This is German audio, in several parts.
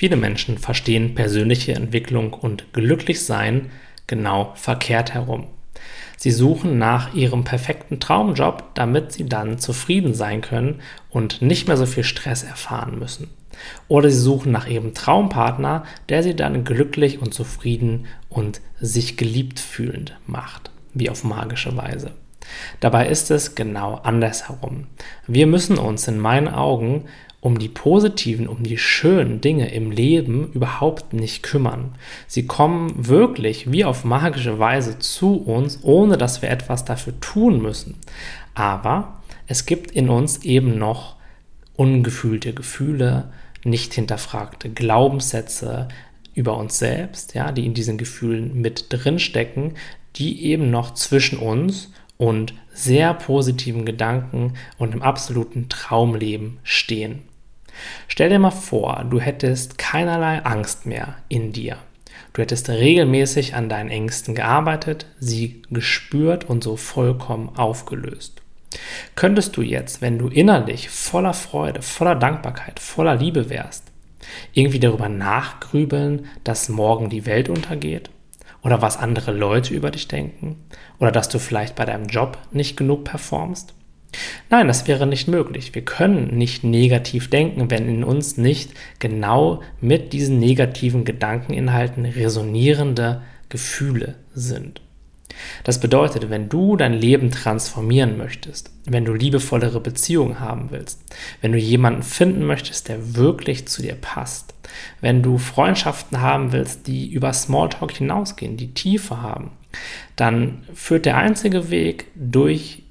Viele Menschen verstehen persönliche Entwicklung und Glücklichsein genau verkehrt herum. Sie suchen nach ihrem perfekten Traumjob, damit sie dann zufrieden sein können und nicht mehr so viel Stress erfahren müssen. Oder sie suchen nach ihrem Traumpartner, der sie dann glücklich und zufrieden und sich geliebt fühlend macht, wie auf magische Weise. Dabei ist es genau andersherum. Wir müssen uns in meinen Augen um die positiven, um die schönen Dinge im Leben überhaupt nicht kümmern. Sie kommen wirklich wie auf magische Weise zu uns, ohne dass wir etwas dafür tun müssen. Aber es gibt in uns eben noch ungefühlte Gefühle, nicht hinterfragte Glaubenssätze über uns selbst, ja, die in diesen Gefühlen mit drinstecken, die eben noch zwischen uns und sehr positiven Gedanken und im absoluten Traumleben stehen. Stell dir mal vor, du hättest keinerlei Angst mehr in dir. Du hättest regelmäßig an deinen Ängsten gearbeitet, sie gespürt und so vollkommen aufgelöst. Könntest du jetzt, wenn du innerlich voller Freude, voller Dankbarkeit, voller Liebe wärst, irgendwie darüber nachgrübeln, dass morgen die Welt untergeht? Oder was andere Leute über dich denken? Oder dass du vielleicht bei deinem Job nicht genug performst? Nein, das wäre nicht möglich. Wir können nicht negativ denken, wenn in uns nicht genau mit diesen negativen Gedankeninhalten resonierende Gefühle sind. Das bedeutet, wenn du dein Leben transformieren möchtest, wenn du liebevollere Beziehungen haben willst, wenn du jemanden finden möchtest, der wirklich zu dir passt, wenn du Freundschaften haben willst, die über Smalltalk hinausgehen, die Tiefe haben, dann führt der einzige Weg durch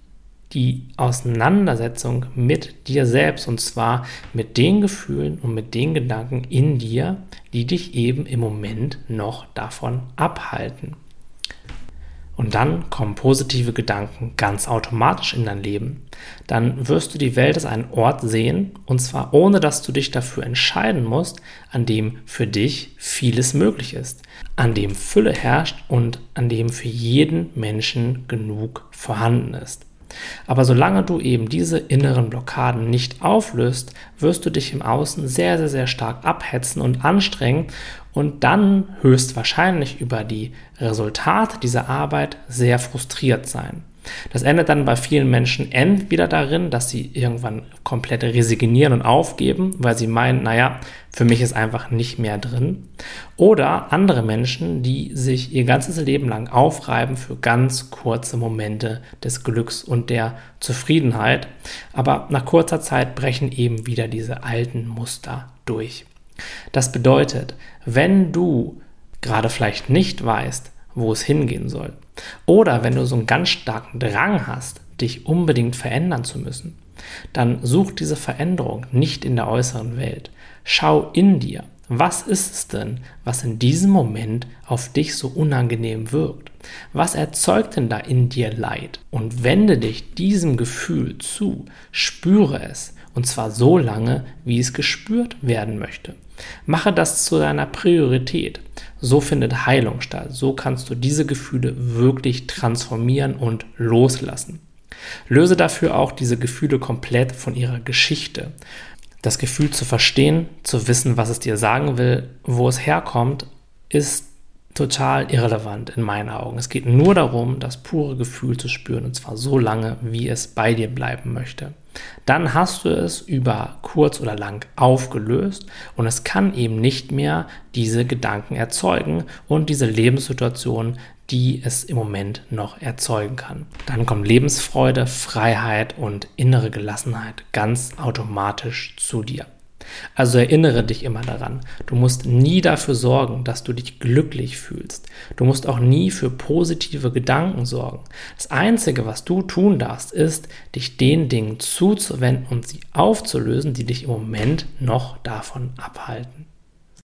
die Auseinandersetzung mit dir selbst und zwar mit den Gefühlen und mit den Gedanken in dir, die dich eben im Moment noch davon abhalten. Und dann kommen positive Gedanken ganz automatisch in dein Leben. Dann wirst du die Welt als einen Ort sehen, und zwar ohne dass du dich dafür entscheiden musst, an dem für dich vieles möglich ist, an dem Fülle herrscht und an dem für jeden Menschen genug vorhanden ist. Aber solange du eben diese inneren Blockaden nicht auflöst, wirst du dich im Außen sehr, sehr, sehr stark abhetzen und anstrengen und dann höchstwahrscheinlich über die Resultate dieser Arbeit sehr frustriert sein. Das endet dann bei vielen Menschen entweder darin, dass sie irgendwann komplett resignieren und aufgeben, weil sie meinen, naja, für mich ist einfach nicht mehr drin. Oder andere Menschen, die sich ihr ganzes Leben lang aufreiben für ganz kurze Momente des Glücks und der Zufriedenheit. Aber nach kurzer Zeit brechen eben wieder diese alten Muster durch. Das bedeutet, wenn du gerade vielleicht nicht weißt, wo es hingehen soll, oder wenn du so einen ganz starken Drang hast, dich unbedingt verändern zu müssen, dann such diese Veränderung nicht in der äußeren Welt. Schau in dir. Was ist es denn, was in diesem Moment auf dich so unangenehm wirkt? Was erzeugt denn da in dir Leid? Und wende dich diesem Gefühl zu, spüre es, und zwar so lange, wie es gespürt werden möchte. Mache das zu deiner Priorität. So findet Heilung statt. So kannst du diese Gefühle wirklich transformieren und loslassen. Löse dafür auch diese Gefühle komplett von ihrer Geschichte. Das Gefühl zu verstehen, zu wissen, was es dir sagen will, wo es herkommt, ist total irrelevant in meinen Augen. Es geht nur darum, das pure Gefühl zu spüren und zwar so lange, wie es bei dir bleiben möchte. Dann hast du es über kurz oder lang aufgelöst und es kann eben nicht mehr diese Gedanken erzeugen und diese Lebenssituation, die es im Moment noch erzeugen kann. Dann kommt Lebensfreude, Freiheit und innere Gelassenheit ganz automatisch zu dir. Also erinnere dich immer daran, du musst nie dafür sorgen, dass du dich glücklich fühlst. Du musst auch nie für positive Gedanken sorgen. Das Einzige, was du tun darfst, ist, dich den Dingen zuzuwenden und sie aufzulösen, die dich im Moment noch davon abhalten.